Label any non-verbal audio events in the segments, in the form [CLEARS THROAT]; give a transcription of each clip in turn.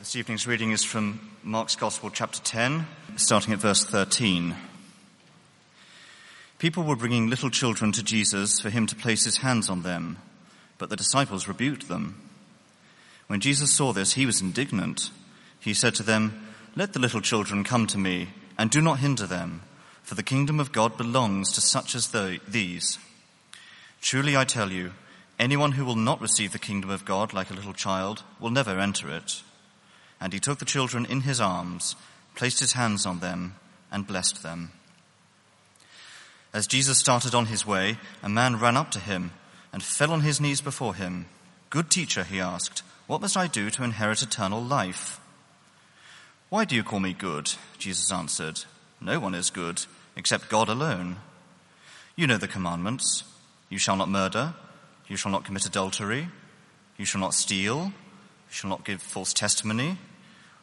This evening's reading is from Mark's Gospel, chapter 10, starting at verse 13. People were bringing little children to Jesus for him to place his hands on them, but the disciples rebuked them. When Jesus saw this, he was indignant. He said to them, Let the little children come to me, and do not hinder them, for the kingdom of God belongs to such as these. Truly I tell you, anyone who will not receive the kingdom of God like a little child will never enter it. And he took the children in his arms, placed his hands on them, and blessed them. As Jesus started on his way, a man ran up to him and fell on his knees before him. Good teacher, he asked, what must I do to inherit eternal life? Why do you call me good? Jesus answered, No one is good except God alone. You know the commandments. You shall not murder. You shall not commit adultery. You shall not steal. You shall not give false testimony.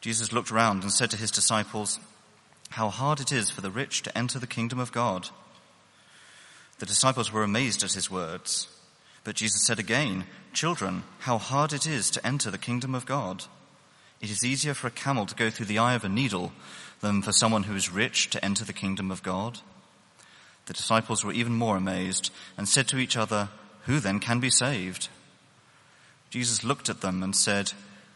Jesus looked round and said to his disciples, How hard it is for the rich to enter the kingdom of God. The disciples were amazed at his words. But Jesus said again, Children, how hard it is to enter the kingdom of God. It is easier for a camel to go through the eye of a needle than for someone who is rich to enter the kingdom of God. The disciples were even more amazed and said to each other, Who then can be saved? Jesus looked at them and said,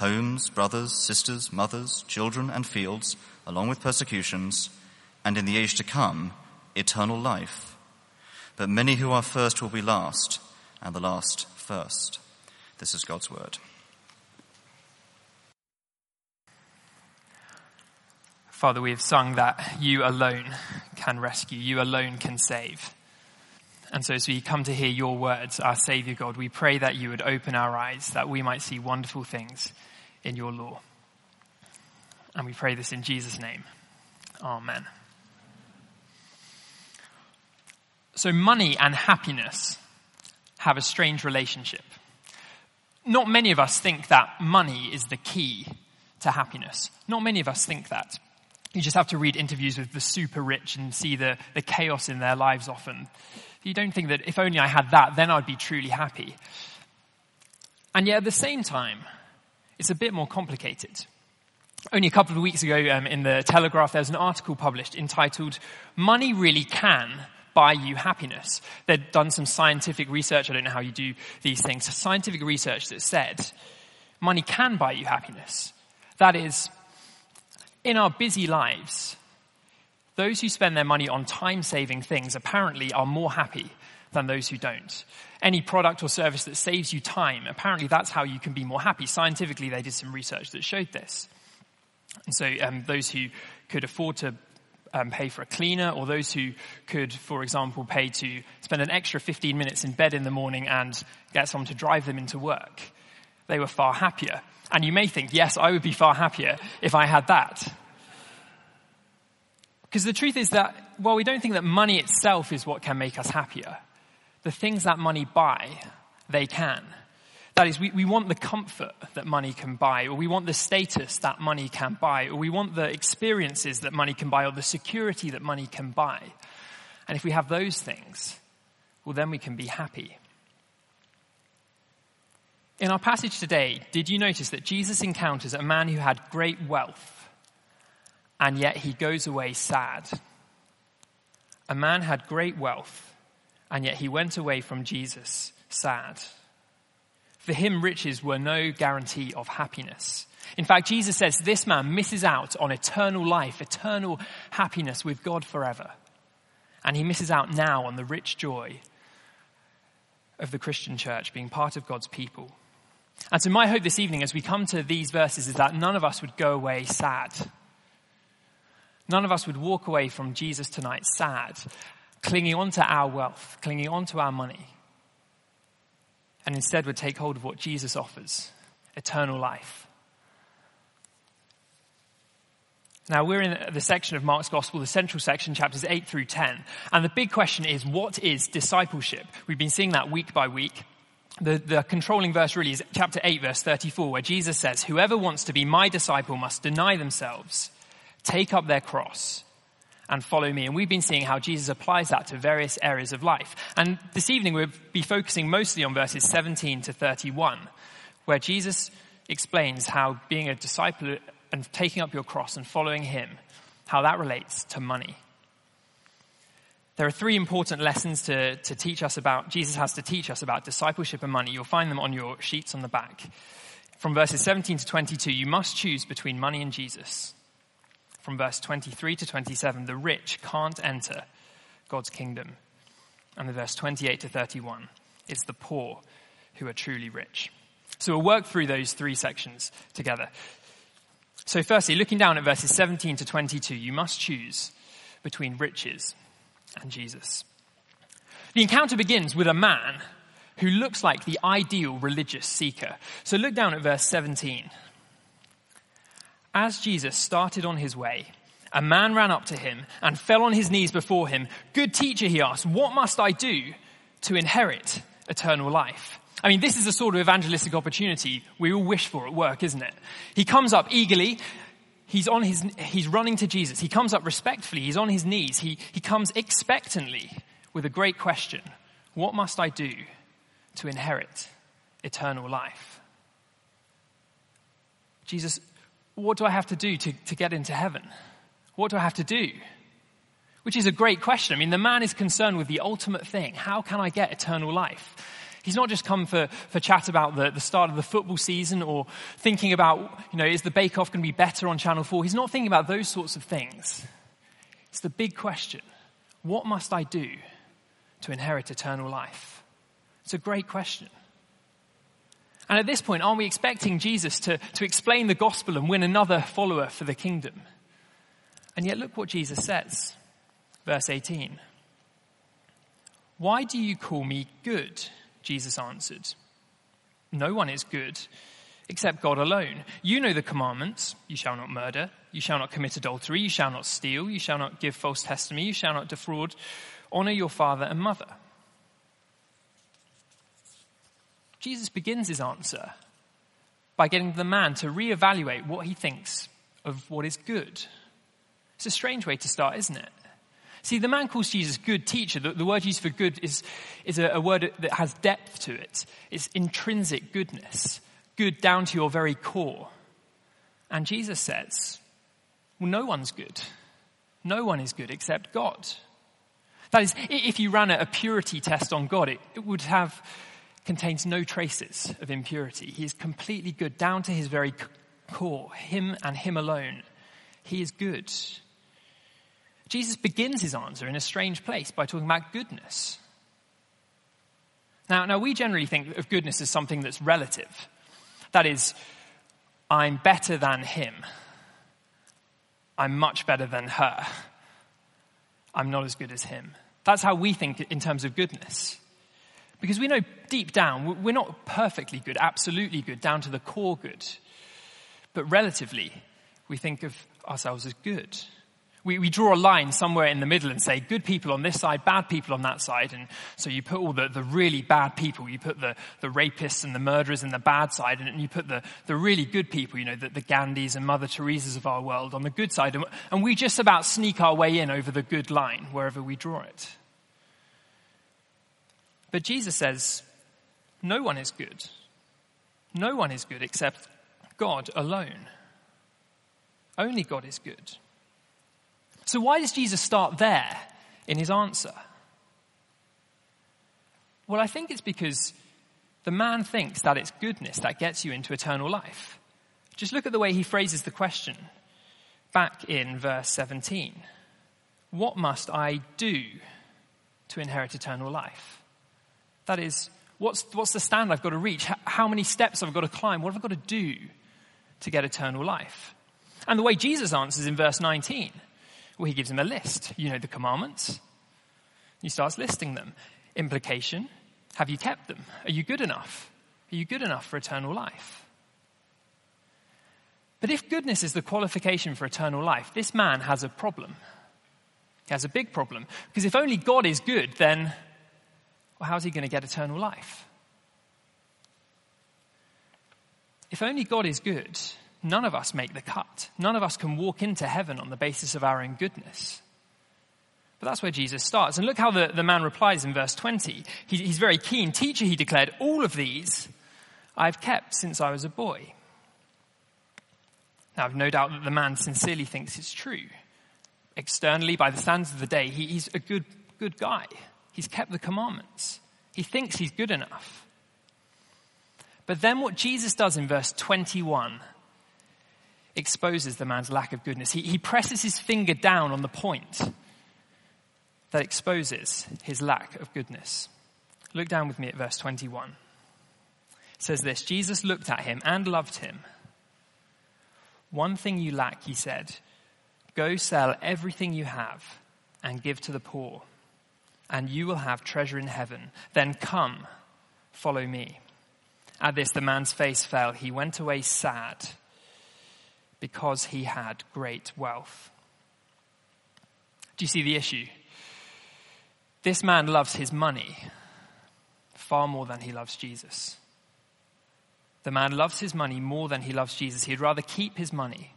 Homes, brothers, sisters, mothers, children and fields along with persecutions, and in the age to come, eternal life. But many who are first will be last, and the last first. This is God's word. Father, we have sung that you alone can rescue, you alone can save. And so as we come to hear your words, our Savior God, we pray that you would open our eyes, that we might see wonderful things in your law. And we pray this in Jesus' name. Amen. So, money and happiness have a strange relationship. Not many of us think that money is the key to happiness. Not many of us think that. You just have to read interviews with the super rich and see the, the chaos in their lives often. You don't think that if only I had that, then I'd be truly happy. And yet at the same time, it's a bit more complicated. Only a couple of weeks ago um, in the Telegraph, there was an article published entitled, Money Really Can Buy You Happiness. They'd done some scientific research, I don't know how you do these things, scientific research that said money can buy you happiness. That is, in our busy lives, those who spend their money on time saving things apparently are more happy than those who don't. Any product or service that saves you time, apparently that's how you can be more happy. Scientifically, they did some research that showed this. And so um, those who could afford to um, pay for a cleaner or those who could, for example, pay to spend an extra 15 minutes in bed in the morning and get someone to drive them into work, they were far happier. And you may think, yes, I would be far happier if I had that. Because the truth is that well, we don't think that money itself is what can make us happier, the things that money buy, they can. That is, we, we want the comfort that money can buy, or we want the status that money can buy, or we want the experiences that money can buy, or the security that money can buy. And if we have those things, well, then we can be happy. In our passage today, did you notice that Jesus encounters a man who had great wealth, and yet he goes away sad? A man had great wealth, and yet he went away from Jesus sad. For him, riches were no guarantee of happiness. In fact, Jesus says this man misses out on eternal life, eternal happiness with God forever. And he misses out now on the rich joy of the Christian church being part of God's people. And so, my hope this evening as we come to these verses is that none of us would go away sad. None of us would walk away from Jesus tonight sad, clinging on to our wealth, clinging on to our money, and instead would take hold of what Jesus offers eternal life. Now, we're in the section of Mark's Gospel, the central section, chapters 8 through 10. And the big question is, what is discipleship? We've been seeing that week by week. The, the controlling verse really is chapter 8, verse 34, where Jesus says, Whoever wants to be my disciple must deny themselves, take up their cross, and follow me. And we've been seeing how Jesus applies that to various areas of life. And this evening we'll be focusing mostly on verses 17 to 31, where Jesus explains how being a disciple and taking up your cross and following Him, how that relates to money. There are three important lessons to, to teach us about, Jesus has to teach us about discipleship and money. You'll find them on your sheets on the back. From verses 17 to 22, you must choose between money and Jesus. From verse 23 to 27, the rich can't enter God's kingdom. And the verse 28 to 31, it's the poor who are truly rich. So we'll work through those three sections together. So, firstly, looking down at verses 17 to 22, you must choose between riches and Jesus. The encounter begins with a man who looks like the ideal religious seeker. So, look down at verse 17. As Jesus started on his way, a man ran up to him and fell on his knees before him. Good teacher, he asked, what must I do to inherit eternal life? I mean, this is the sort of evangelistic opportunity we all wish for at work, isn't it? He comes up eagerly. He's on his, he's running to Jesus. He comes up respectfully. He's on his knees. He, he comes expectantly with a great question. What must I do to inherit eternal life? Jesus, what do I have to do to, to get into heaven? What do I have to do? Which is a great question. I mean, the man is concerned with the ultimate thing. How can I get eternal life? He's not just come for, for chat about the, the start of the football season or thinking about, you know, is the Bake Off going to be better on Channel 4? He's not thinking about those sorts of things. It's the big question. What must I do to inherit eternal life? It's a great question. And at this point, aren't we expecting Jesus to, to explain the gospel and win another follower for the kingdom? And yet look what Jesus says. Verse 18. Why do you call me good? Jesus answered, No one is good except God alone. You know the commandments you shall not murder, you shall not commit adultery, you shall not steal, you shall not give false testimony, you shall not defraud, honor your father and mother. Jesus begins his answer by getting the man to reevaluate what he thinks of what is good. It's a strange way to start, isn't it? See, the man calls Jesus good teacher. The, the word used for good is, is a, a word that has depth to it. It's intrinsic goodness, good down to your very core. And Jesus says, well, no one's good. No one is good except God. That is, if you ran a purity test on God, it, it would have, contains no traces of impurity. He is completely good down to his very core, him and him alone. He is good. Jesus begins his answer in a strange place by talking about goodness. Now, now we generally think of goodness as something that's relative. That is, I'm better than him. I'm much better than her. I'm not as good as him. That's how we think in terms of goodness. Because we know deep down, we're not perfectly good, absolutely good, down to the core good. But relatively, we think of ourselves as good. We, we draw a line somewhere in the middle and say good people on this side, bad people on that side. And so you put all the, the really bad people, you put the, the rapists and the murderers in the bad side, and you put the, the really good people, you know, the, the Gandhis and Mother Teresa's of our world on the good side. And, and we just about sneak our way in over the good line wherever we draw it. But Jesus says, no one is good. No one is good except God alone. Only God is good. So, why does Jesus start there in his answer? Well, I think it's because the man thinks that it's goodness that gets you into eternal life. Just look at the way he phrases the question back in verse 17. What must I do to inherit eternal life? That is, what's, what's the stand I've got to reach? How many steps have I got to climb? What have I got to do to get eternal life? And the way Jesus answers in verse 19, well, he gives him a list. You know the commandments. He starts listing them. Implication Have you kept them? Are you good enough? Are you good enough for eternal life? But if goodness is the qualification for eternal life, this man has a problem. He has a big problem. Because if only God is good, then well, how's he going to get eternal life? If only God is good, none of us make the cut. None of us can walk into heaven on the basis of our own goodness. But that's where Jesus starts. And look how the, the man replies in verse 20. He, he's very keen. Teacher, he declared, all of these I've kept since I was a boy. Now, I've no doubt that the man sincerely thinks it's true. Externally, by the standards of the day, he, he's a good, good guy. He's kept the commandments. He thinks he's good enough. But then what Jesus does in verse 21 exposes the man's lack of goodness. He, he presses his finger down on the point that exposes his lack of goodness. Look down with me at verse 21. It says this Jesus looked at him and loved him. One thing you lack, he said. Go sell everything you have and give to the poor, and you will have treasure in heaven. Then come, follow me. At this, the man's face fell. He went away sad because he had great wealth. Do you see the issue? This man loves his money far more than he loves Jesus. The man loves his money more than he loves Jesus. He'd rather keep his money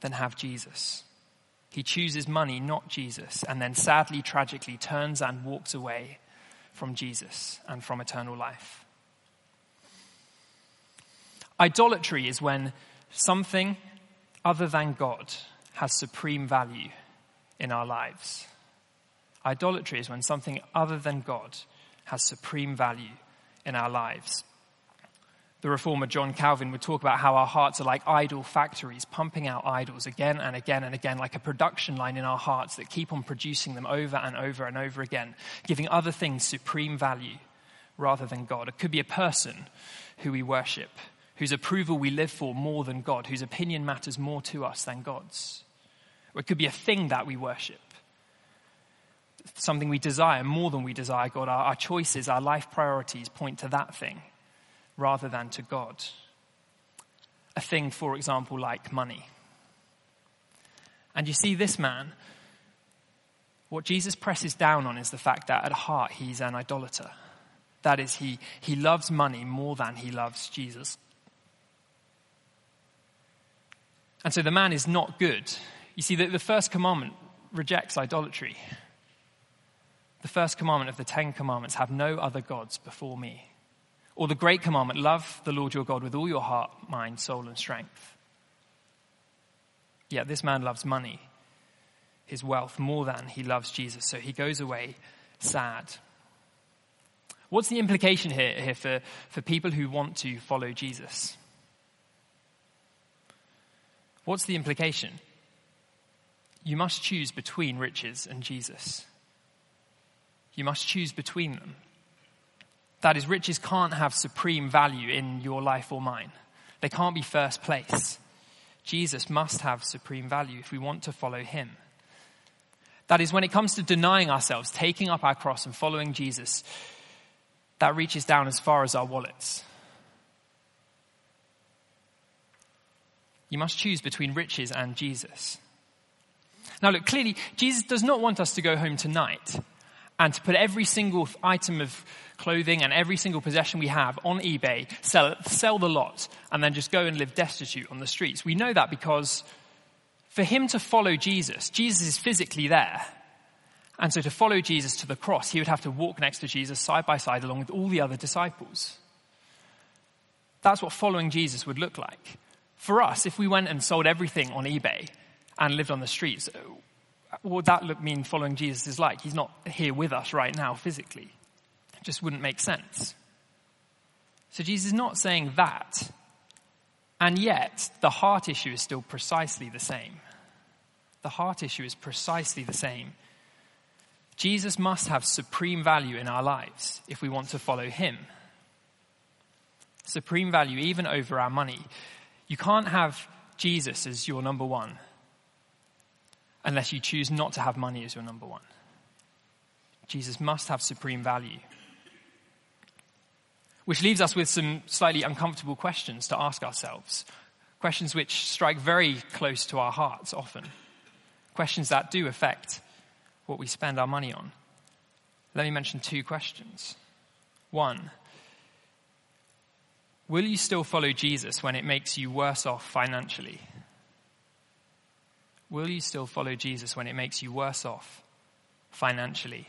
than have Jesus. He chooses money, not Jesus, and then sadly, tragically turns and walks away from Jesus and from eternal life. Idolatry is when something other than God has supreme value in our lives. Idolatry is when something other than God has supreme value in our lives. The reformer John Calvin would talk about how our hearts are like idol factories, pumping out idols again and again and again, like a production line in our hearts that keep on producing them over and over and over again, giving other things supreme value rather than God. It could be a person who we worship, whose approval we live for more than God, whose opinion matters more to us than God's. Or it could be a thing that we worship, something we desire more than we desire God. Our, our choices, our life priorities point to that thing rather than to God. A thing, for example, like money. And you see, this man, what Jesus presses down on is the fact that at heart he's an idolater. That is, he, he loves money more than he loves Jesus. And so the man is not good. You see, the, the first commandment rejects idolatry. The first commandment of the Ten Commandments have no other gods before me. Or the great commandment love the Lord your God with all your heart, mind, soul, and strength. Yet this man loves money, his wealth, more than he loves Jesus. So he goes away sad. What's the implication here, here for, for people who want to follow Jesus? What's the implication? You must choose between riches and Jesus. You must choose between them. That is, riches can't have supreme value in your life or mine. They can't be first place. Jesus must have supreme value if we want to follow him. That is, when it comes to denying ourselves, taking up our cross and following Jesus, that reaches down as far as our wallets. You must choose between riches and Jesus. Now, look, clearly, Jesus does not want us to go home tonight and to put every single item of clothing and every single possession we have on eBay, sell, sell the lot, and then just go and live destitute on the streets. We know that because for him to follow Jesus, Jesus is physically there. And so to follow Jesus to the cross, he would have to walk next to Jesus side by side along with all the other disciples. That's what following Jesus would look like. For us, if we went and sold everything on eBay and lived on the streets, what would that look mean following Jesus is like? He's not here with us right now physically. It just wouldn't make sense. So Jesus is not saying that. And yet, the heart issue is still precisely the same. The heart issue is precisely the same. Jesus must have supreme value in our lives if we want to follow him. Supreme value even over our money. You can't have Jesus as your number one unless you choose not to have money as your number one. Jesus must have supreme value. Which leaves us with some slightly uncomfortable questions to ask ourselves. Questions which strike very close to our hearts often. Questions that do affect what we spend our money on. Let me mention two questions. One, will you still follow Jesus when it makes you worse off financially? Will you still follow Jesus when it makes you worse off financially?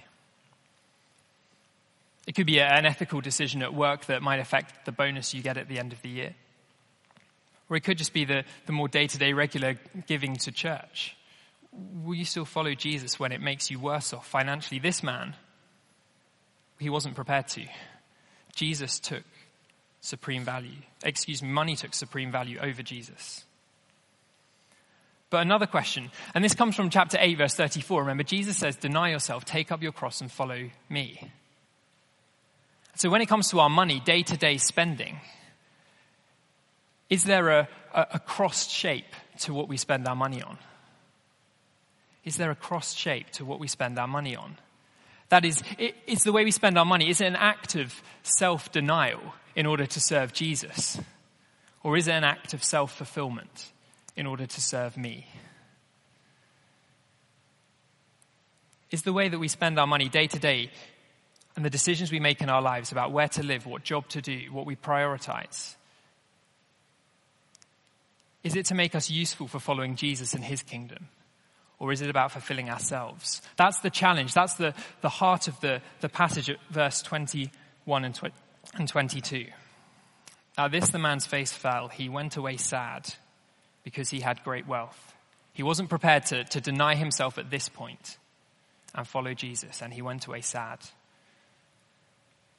It could be an ethical decision at work that might affect the bonus you get at the end of the year. Or it could just be the, the more day to day regular giving to church. Will you still follow Jesus when it makes you worse off financially? This man, he wasn't prepared to. Jesus took supreme value. Excuse me, money took supreme value over Jesus. But another question, and this comes from chapter 8, verse 34. Remember, Jesus says, Deny yourself, take up your cross, and follow me. So when it comes to our money, day to day spending, is there a, a, a cross shape to what we spend our money on? Is there a cross shape to what we spend our money on? That is, it, it's the way we spend our money. Is it an act of self denial in order to serve Jesus? Or is it an act of self fulfillment in order to serve me? Is the way that we spend our money day to day and the decisions we make in our lives about where to live, what job to do, what we prioritize? Is it to make us useful for following Jesus and his kingdom? Or is it about fulfilling ourselves? That's the challenge. That's the, the heart of the, the passage at verse 21 and, tw- and 22. Now, this the man's face fell. He went away sad because he had great wealth. He wasn't prepared to, to deny himself at this point and follow Jesus, and he went away sad.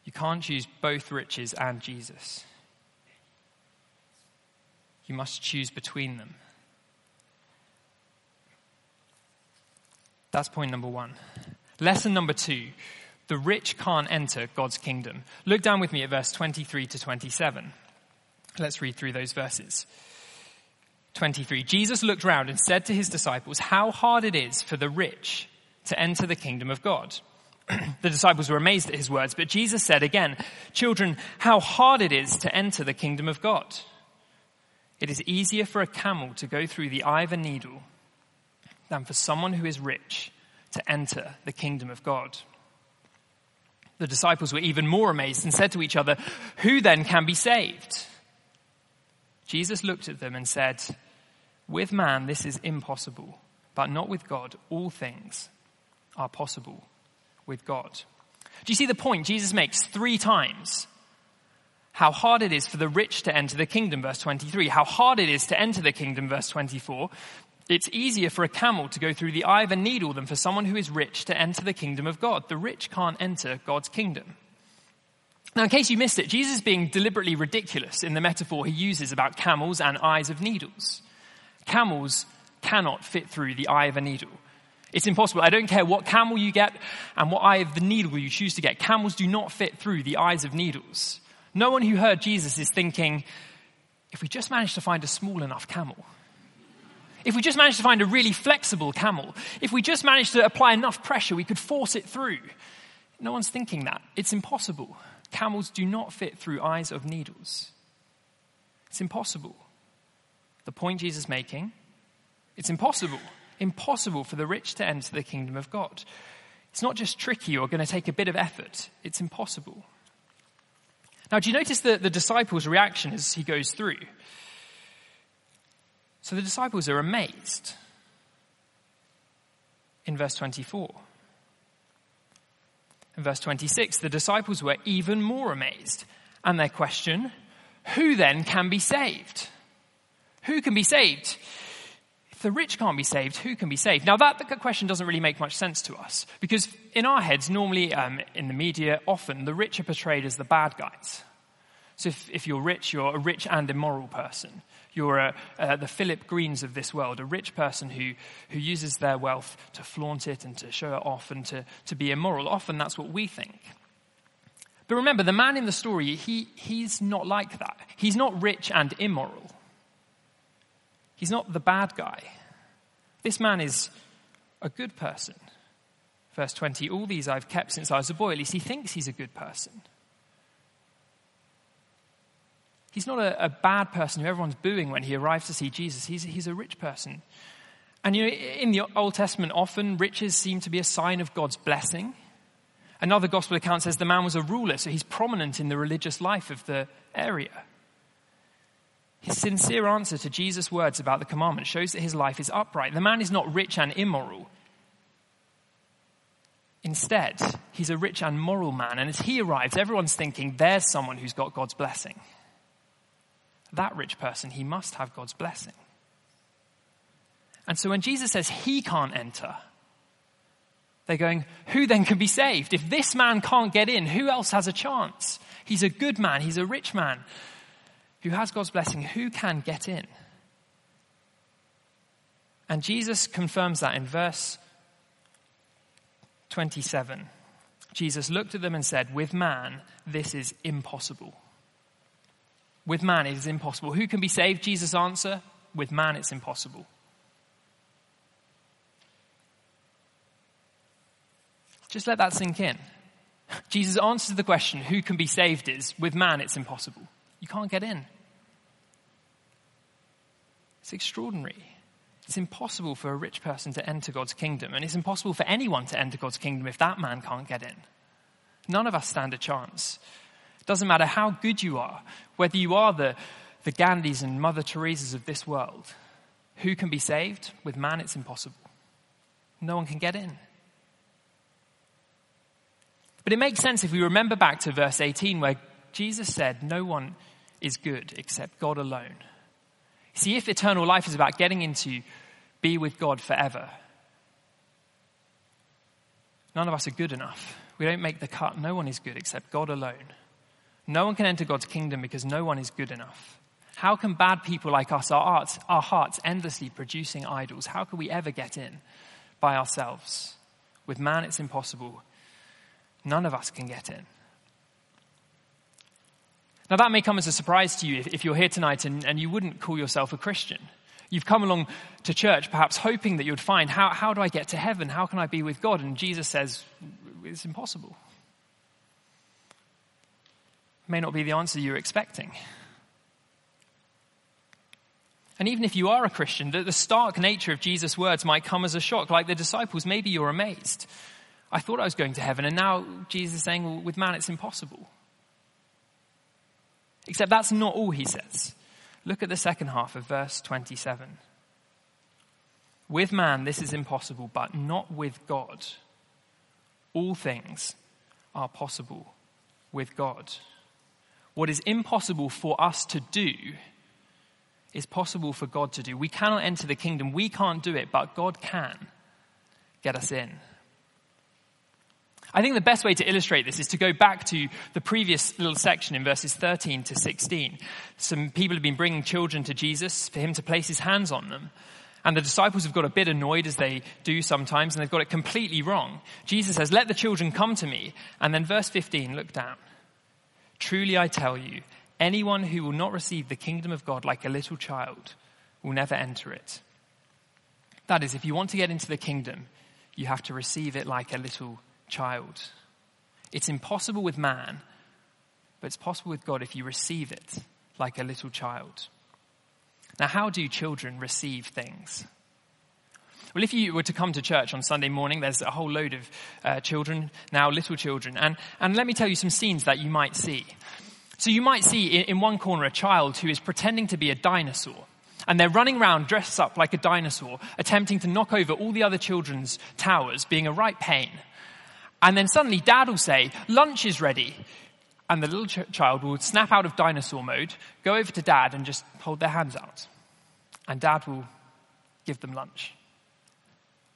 You can't choose both riches and Jesus. You must choose between them. That's point number one. Lesson number two the rich can't enter God's kingdom. Look down with me at verse 23 to 27. Let's read through those verses. 23. Jesus looked round and said to his disciples, How hard it is for the rich to enter the kingdom of God. [CLEARS THROAT] the disciples were amazed at his words, but Jesus said again, Children, how hard it is to enter the kingdom of God. It is easier for a camel to go through the eye of a needle than for someone who is rich to enter the kingdom of God. The disciples were even more amazed and said to each other, Who then can be saved? Jesus looked at them and said, With man this is impossible, but not with God. All things are possible with God. Do you see the point Jesus makes three times? How hard it is for the rich to enter the kingdom, verse 23. How hard it is to enter the kingdom, verse 24. It's easier for a camel to go through the eye of a needle than for someone who is rich to enter the kingdom of God. The rich can't enter God's kingdom. Now, in case you missed it, Jesus is being deliberately ridiculous in the metaphor he uses about camels and eyes of needles. Camels cannot fit through the eye of a needle. It's impossible. I don't care what camel you get and what eye of the needle you choose to get. Camels do not fit through the eyes of needles. No one who heard Jesus is thinking, if we just manage to find a small enough camel, if we just manage to find a really flexible camel, if we just manage to apply enough pressure, we could force it through. No one's thinking that. It's impossible. Camels do not fit through eyes of needles. It's impossible. The point Jesus is making, it's impossible impossible for the rich to enter the kingdom of God. It's not just tricky or going to take a bit of effort, it's impossible. Now, do you notice the, the disciples' reaction as he goes through? So the disciples are amazed in verse 24. In verse 26, the disciples were even more amazed. And their question, who then can be saved? Who can be saved? If the rich can't be saved, who can be saved? Now, that, question doesn't really make much sense to us because in our heads, normally um, in the media, often the rich are portrayed as the bad guys. So if, if you're rich, you're a rich and immoral person. You're a, uh, the Philip Greens of this world, a rich person who, who uses their wealth to flaunt it and to show it off and to, to be immoral. Often that's what we think. But remember, the man in the story, he, he's not like that. He's not rich and immoral. He's not the bad guy. This man is a good person. Verse 20, all these I've kept since I was a boy. At least he thinks he's a good person. He's not a, a, bad person who everyone's booing when he arrives to see Jesus. He's, he's a rich person. And you know, in the Old Testament, often riches seem to be a sign of God's blessing. Another gospel account says the man was a ruler, so he's prominent in the religious life of the area. His sincere answer to Jesus' words about the commandment shows that his life is upright. The man is not rich and immoral. Instead, he's a rich and moral man, and as he arrives, everyone's thinking there's someone who's got God's blessing that rich person, he must have God's blessing. And so when Jesus says he can't enter, they're going, who then can be saved? If this man can't get in, who else has a chance? He's a good man, he's a rich man who has God's blessing. Who can get in? And Jesus confirms that in verse 27. Jesus looked at them and said, With man, this is impossible. With man, it is impossible. Who can be saved? Jesus' answer with man, it's impossible. Just let that sink in. Jesus' answer to the question, who can be saved, is with man, it's impossible. You can't get in. It's extraordinary. It's impossible for a rich person to enter God's kingdom, and it's impossible for anyone to enter God's kingdom if that man can't get in. None of us stand a chance. Doesn't matter how good you are, whether you are the, the Gandhis and Mother Teresas of this world. Who can be saved? With man, it's impossible. No one can get in. But it makes sense if we remember back to verse 18 where Jesus said, No one is good except God alone. See, if eternal life is about getting into be with God forever, none of us are good enough. We don't make the cut. No one is good except God alone. No one can enter God's kingdom because no one is good enough. How can bad people like us, our, arts, our hearts endlessly producing idols, how can we ever get in by ourselves? With man, it's impossible. None of us can get in. Now, that may come as a surprise to you if, if you're here tonight and, and you wouldn't call yourself a Christian. You've come along to church perhaps hoping that you would find, how, how do I get to heaven? How can I be with God? And Jesus says, it's impossible may not be the answer you're expecting. And even if you are a Christian, the, the stark nature of Jesus' words might come as a shock. Like the disciples, maybe you're amazed. I thought I was going to heaven, and now Jesus is saying, well, with man it's impossible. Except that's not all he says. Look at the second half of verse 27. With man this is impossible, but not with God. All things are possible with God. What is impossible for us to do is possible for God to do. We cannot enter the kingdom. We can't do it, but God can get us in. I think the best way to illustrate this is to go back to the previous little section in verses 13 to 16. Some people have been bringing children to Jesus for him to place his hands on them. And the disciples have got a bit annoyed as they do sometimes, and they've got it completely wrong. Jesus says, Let the children come to me. And then verse 15, look down. Truly I tell you, anyone who will not receive the kingdom of God like a little child will never enter it. That is, if you want to get into the kingdom, you have to receive it like a little child. It's impossible with man, but it's possible with God if you receive it like a little child. Now, how do children receive things? Well, if you were to come to church on Sunday morning, there's a whole load of uh, children, now little children. And, and let me tell you some scenes that you might see. So you might see in, in one corner a child who is pretending to be a dinosaur. And they're running around dressed up like a dinosaur, attempting to knock over all the other children's towers, being a right pain. And then suddenly dad will say, lunch is ready. And the little ch- child will snap out of dinosaur mode, go over to dad and just hold their hands out. And dad will give them lunch.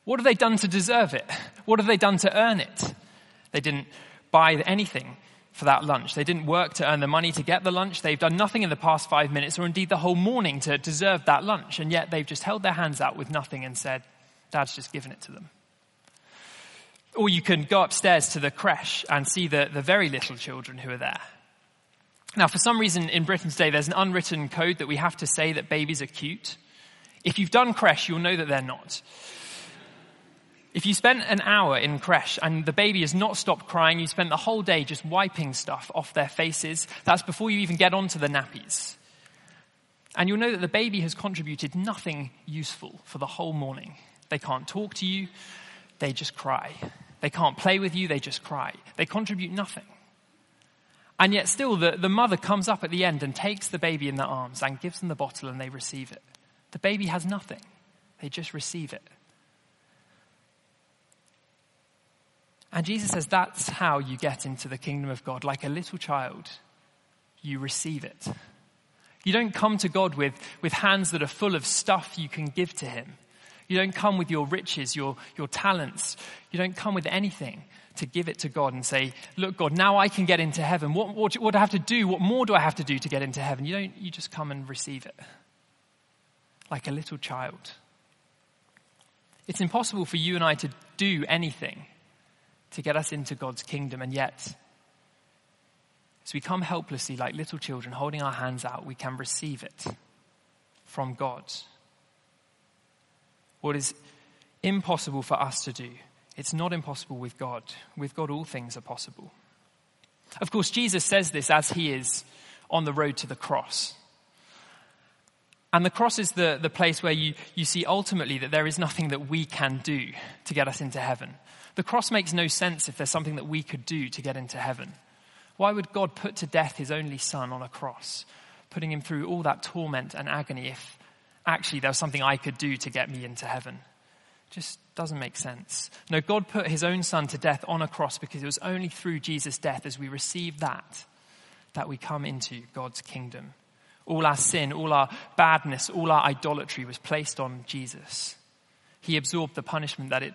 What have they done to deserve it? What have they done to earn it? They didn't buy anything for that lunch. They didn't work to earn the money to get the lunch. They've done nothing in the past five minutes or indeed the whole morning to deserve that lunch. And yet they've just held their hands out with nothing and said, Dad's just given it to them. Or you can go upstairs to the creche and see the, the very little children who are there. Now, for some reason in Britain today, there's an unwritten code that we have to say that babies are cute. If you've done creche, you'll know that they're not. If you spent an hour in creche and the baby has not stopped crying, you spent the whole day just wiping stuff off their faces, that's before you even get onto the nappies. And you'll know that the baby has contributed nothing useful for the whole morning. They can't talk to you, they just cry. They can't play with you, they just cry. They contribute nothing. And yet still the, the mother comes up at the end and takes the baby in their arms and gives them the bottle and they receive it. The baby has nothing. They just receive it. And Jesus says that's how you get into the kingdom of God. Like a little child, you receive it. You don't come to God with, with hands that are full of stuff you can give to Him. You don't come with your riches, your, your talents. You don't come with anything to give it to God and say, look, God, now I can get into heaven. What, what, what do I have to do? What more do I have to do to get into heaven? You don't, you just come and receive it. Like a little child. It's impossible for you and I to do anything to get us into God's kingdom, and yet, as we come helplessly like little children holding our hands out, we can receive it from God. What is impossible for us to do, it's not impossible with God. With God, all things are possible. Of course, Jesus says this as he is on the road to the cross. And the cross is the, the place where you, you see ultimately that there is nothing that we can do to get us into heaven. The cross makes no sense if there's something that we could do to get into heaven. Why would God put to death his only son on a cross, putting him through all that torment and agony if actually there was something I could do to get me into heaven? Just doesn't make sense. No, God put his own son to death on a cross because it was only through Jesus' death as we receive that that we come into God's kingdom. All our sin, all our badness, all our idolatry was placed on Jesus. He absorbed the punishment that it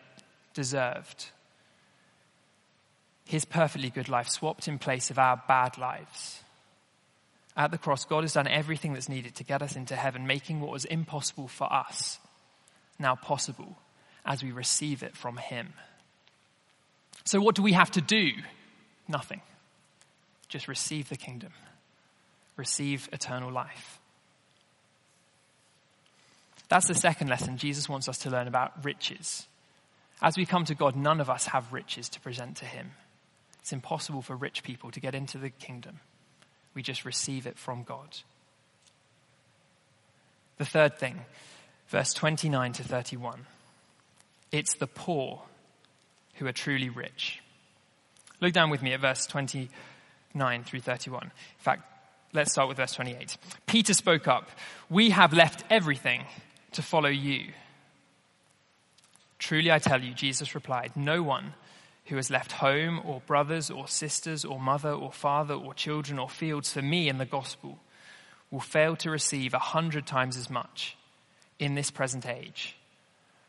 deserved. His perfectly good life swapped in place of our bad lives. At the cross, God has done everything that's needed to get us into heaven, making what was impossible for us now possible as we receive it from Him. So, what do we have to do? Nothing. Just receive the kingdom, receive eternal life. That's the second lesson Jesus wants us to learn about riches. As we come to God, none of us have riches to present to Him. It's impossible for rich people to get into the kingdom. We just receive it from God. The third thing, verse 29 to 31. It's the poor who are truly rich. Look down with me at verse 29 through 31. In fact, let's start with verse 28. Peter spoke up. We have left everything to follow you. Truly I tell you, Jesus replied, no one who has left home or brothers or sisters or mother or father or children or fields for me in the gospel will fail to receive a hundred times as much in this present age.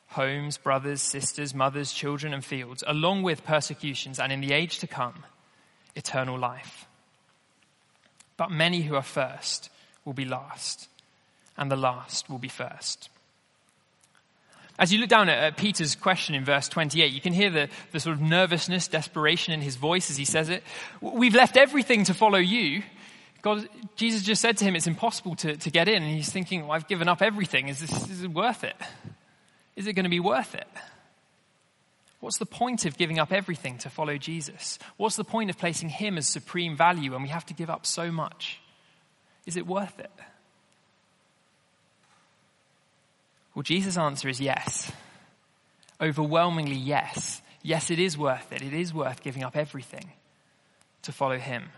Homes, brothers, sisters, mothers, children, and fields, along with persecutions, and in the age to come, eternal life. But many who are first will be last, and the last will be first. As you look down at, Peter's question in verse 28, you can hear the, the sort of nervousness, desperation in his voice as he says it. We've left everything to follow you. God, Jesus just said to him, it's impossible to, to get in. And he's thinking, well, I've given up everything. Is this is it worth it? Is it going to be worth it? What's the point of giving up everything to follow Jesus? What's the point of placing him as supreme value when we have to give up so much? Is it worth it? Well, Jesus' answer is yes. Overwhelmingly yes. Yes, it is worth it. It is worth giving up everything to follow him.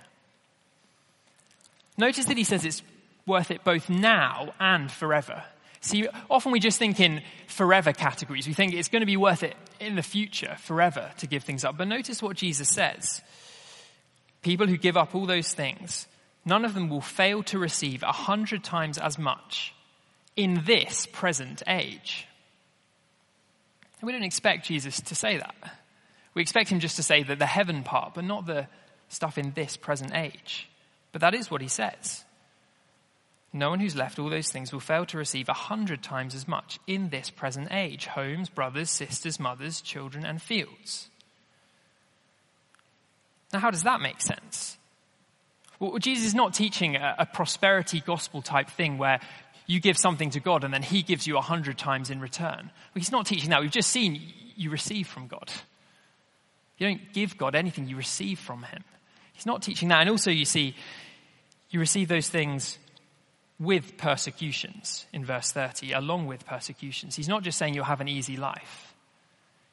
Notice that he says it's worth it both now and forever. See, often we just think in forever categories. We think it's going to be worth it in the future, forever, to give things up. But notice what Jesus says. People who give up all those things, none of them will fail to receive a hundred times as much in this present age. And we don't expect Jesus to say that. We expect him just to say that the heaven part, but not the, stuff in this present age. But that is what he says. No one who's left all those things will fail to receive a hundred times as much in this present age homes, brothers, sisters, mothers, children, and fields. Now, how does that make sense? Well, Jesus is not teaching a, a prosperity gospel type thing where you give something to God and then He gives you a hundred times in return. Well, he's not teaching that. We've just seen you receive from God. You don't give God anything, you receive from Him. He's not teaching that. And also, you see, you receive those things with persecutions in verse 30, along with persecutions. He's not just saying you'll have an easy life.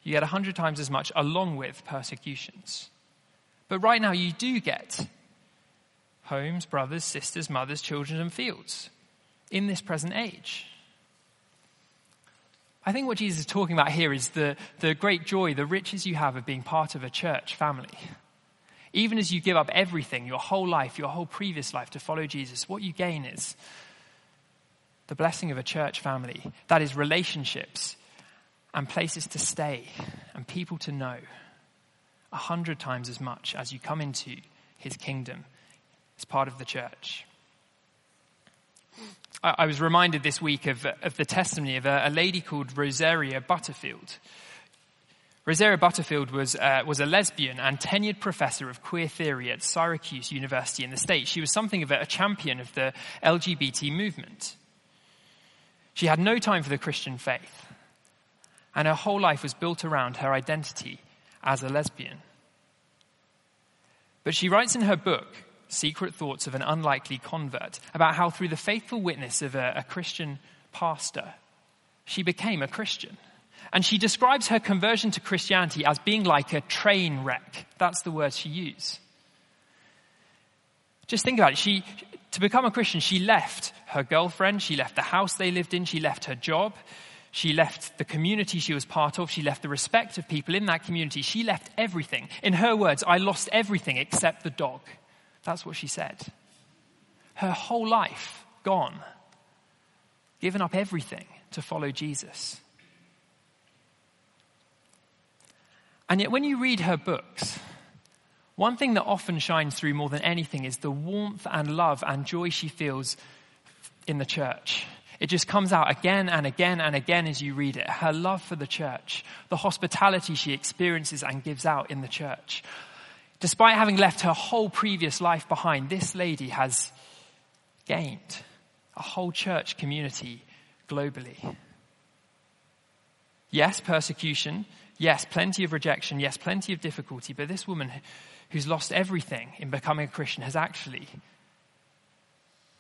You get a hundred times as much along with persecutions. But right now, you do get homes, brothers, sisters, mothers, children, and fields in this present age. I think what Jesus is talking about here is the, the great joy, the riches you have of being part of a church family. Even as you give up everything, your whole life, your whole previous life to follow Jesus, what you gain is the blessing of a church family. That is relationships and places to stay and people to know a hundred times as much as you come into his kingdom as part of the church. I, was reminded this week of, of the testimony of a, a lady called Rosaria Butterfield. Rosaria Butterfield was, uh, was a lesbian and tenured professor of queer theory at Syracuse University in the States. She was something of a, a champion of the LGBT movement. She had no time for the Christian faith, and her whole life was built around her identity as a lesbian. But she writes in her book Secret Thoughts of an Unlikely Convert, about how through the faithful witness of a, a Christian pastor, she became a Christian. And she describes her conversion to Christianity as being like a train wreck. That's the word she used. Just think about it. She, to become a Christian, she left her girlfriend, she left the house they lived in, she left her job, she left the community she was part of. She left the respect of people in that community. She left everything. In her words, I lost everything except the dog. That's what she said. Her whole life gone, given up everything to follow Jesus. And yet, when you read her books, one thing that often shines through more than anything is the warmth and love and joy she feels in the church. It just comes out again and again and again as you read it. Her love for the church, the hospitality she experiences and gives out in the church, Despite having left her whole previous life behind, this lady has gained a whole church community globally. Yes, persecution. Yes, plenty of rejection. Yes, plenty of difficulty. But this woman who's lost everything in becoming a Christian has actually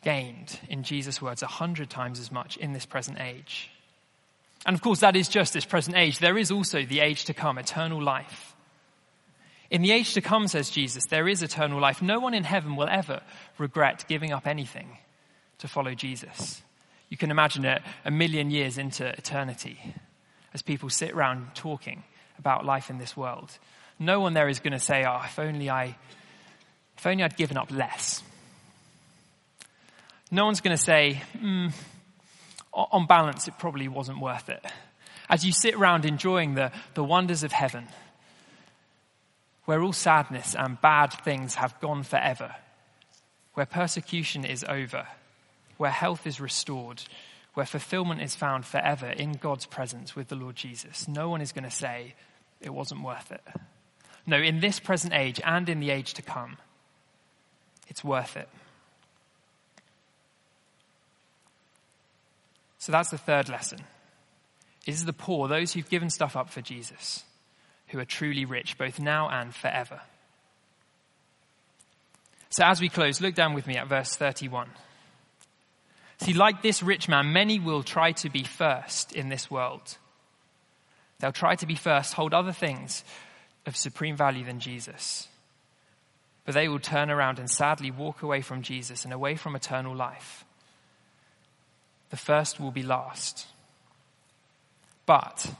gained, in Jesus' words, a hundred times as much in this present age. And of course, that is just this present age. There is also the age to come, eternal life. In the age to come, says Jesus, there is eternal life. No one in heaven will ever regret giving up anything to follow Jesus. You can imagine it a million years into eternity as people sit around talking about life in this world. No one there is going to say, oh, if only I, if only I'd given up less. No one's going to say, mm, on balance, it probably wasn't worth it. As you sit around enjoying the, the wonders of heaven, where all sadness and bad things have gone forever, where persecution is over, where health is restored, where fulfillment is found forever in God's presence with the Lord Jesus. No one is going to say it wasn't worth it. No, in this present age and in the age to come, it's worth it. So that's the third lesson. Is the poor, those who've given stuff up for Jesus who are truly rich, both now and forever. So as we close, look down with me at verse 31. See, like this rich man, many will try to be first in this world. They'll try to be first, hold other things of supreme value than Jesus. But they will turn around and sadly walk away from Jesus and away from eternal life. The first will be last. But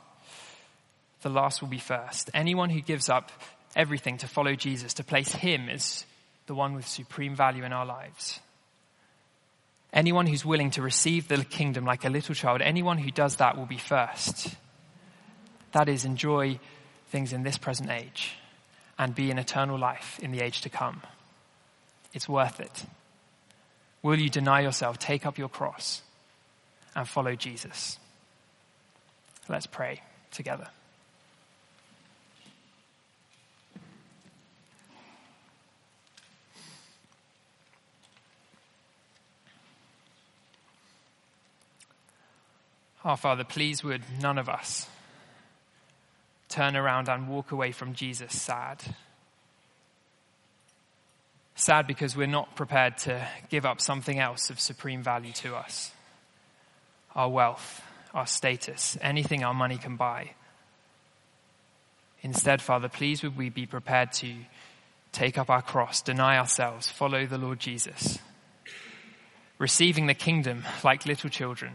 the last will be first. Anyone who gives up everything to follow Jesus, to place him as the one with supreme value in our lives. Anyone who's willing to receive the kingdom like a little child, anyone who does that will be first. That is, enjoy things in this present age and be in eternal life in the age to come. It's worth it. Will you deny yourself, take up your cross, and follow Jesus? Let's pray together. Our Father, please would none of us turn around and walk away from Jesus sad. Sad because we're not prepared to give up something else of supreme value to us our wealth, our status, anything our money can buy. Instead, Father, please would we be prepared to take up our cross, deny ourselves, follow the Lord Jesus, receiving the kingdom like little children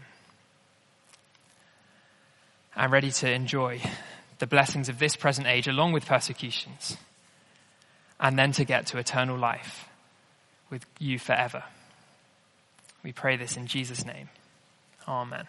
and ready to enjoy the blessings of this present age along with persecutions, and then to get to eternal life with you forever. We pray this in Jesus' name. Amen.